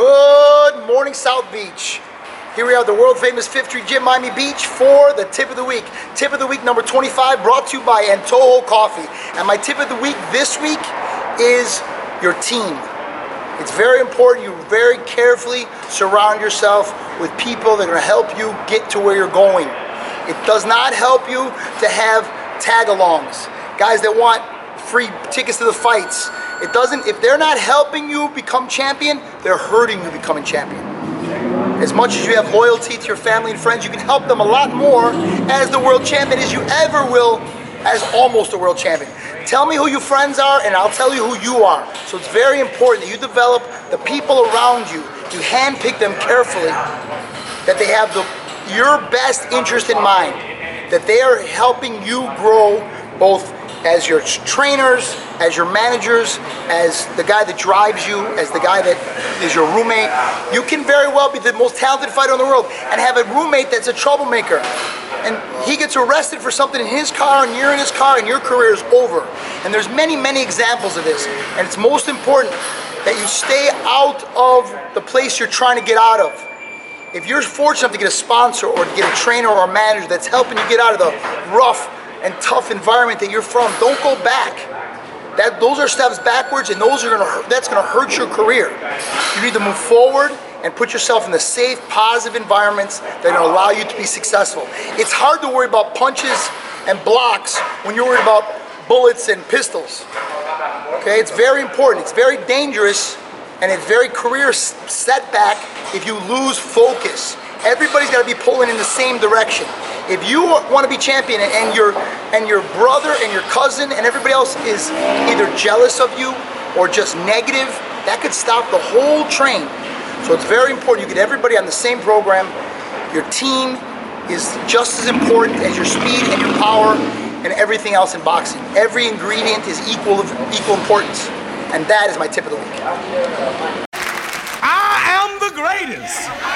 Good morning, South Beach. Here we are at the world famous Fifth Street Gym, Miami Beach, for the tip of the week. Tip of the week number 25, brought to you by Antojo Coffee. And my tip of the week this week is your team. It's very important you very carefully surround yourself with people that are going to help you get to where you're going. It does not help you to have tag alongs, guys that want free tickets to the fights. It doesn't, if they're not helping you become champion, they're hurting you becoming champion. As much as you have loyalty to your family and friends, you can help them a lot more as the world champion as you ever will as almost a world champion. Tell me who your friends are, and I'll tell you who you are. So it's very important that you develop the people around you. You handpick them carefully, that they have the, your best interest in mind, that they are helping you grow both as your trainers, as your managers, as the guy that drives you, as the guy that is your roommate. You can very well be the most talented fighter in the world and have a roommate that's a troublemaker. And he gets arrested for something in his car and you're in his car and your career is over. And there's many, many examples of this. And it's most important that you stay out of the place you're trying to get out of. If you're fortunate enough to get a sponsor or to get a trainer or a manager that's helping you get out of the rough and tough environment that you're from, don't go back. That those are steps backwards, and those are gonna hurt, that's gonna hurt your career. You need to move forward and put yourself in the safe, positive environments that allow you to be successful. It's hard to worry about punches and blocks when you're worried about bullets and pistols. Okay, it's very important. It's very dangerous, and it's very career setback if you lose focus. Everybody's got to be pulling in the same direction. If you want to be champion and your and your brother and your cousin and everybody else is either jealous of you or just negative, that could stop the whole train. So it's very important you get everybody on the same program. Your team is just as important as your speed and your power and everything else in boxing. Every ingredient is equal of equal importance. And that is my tip of the week. I am the greatest.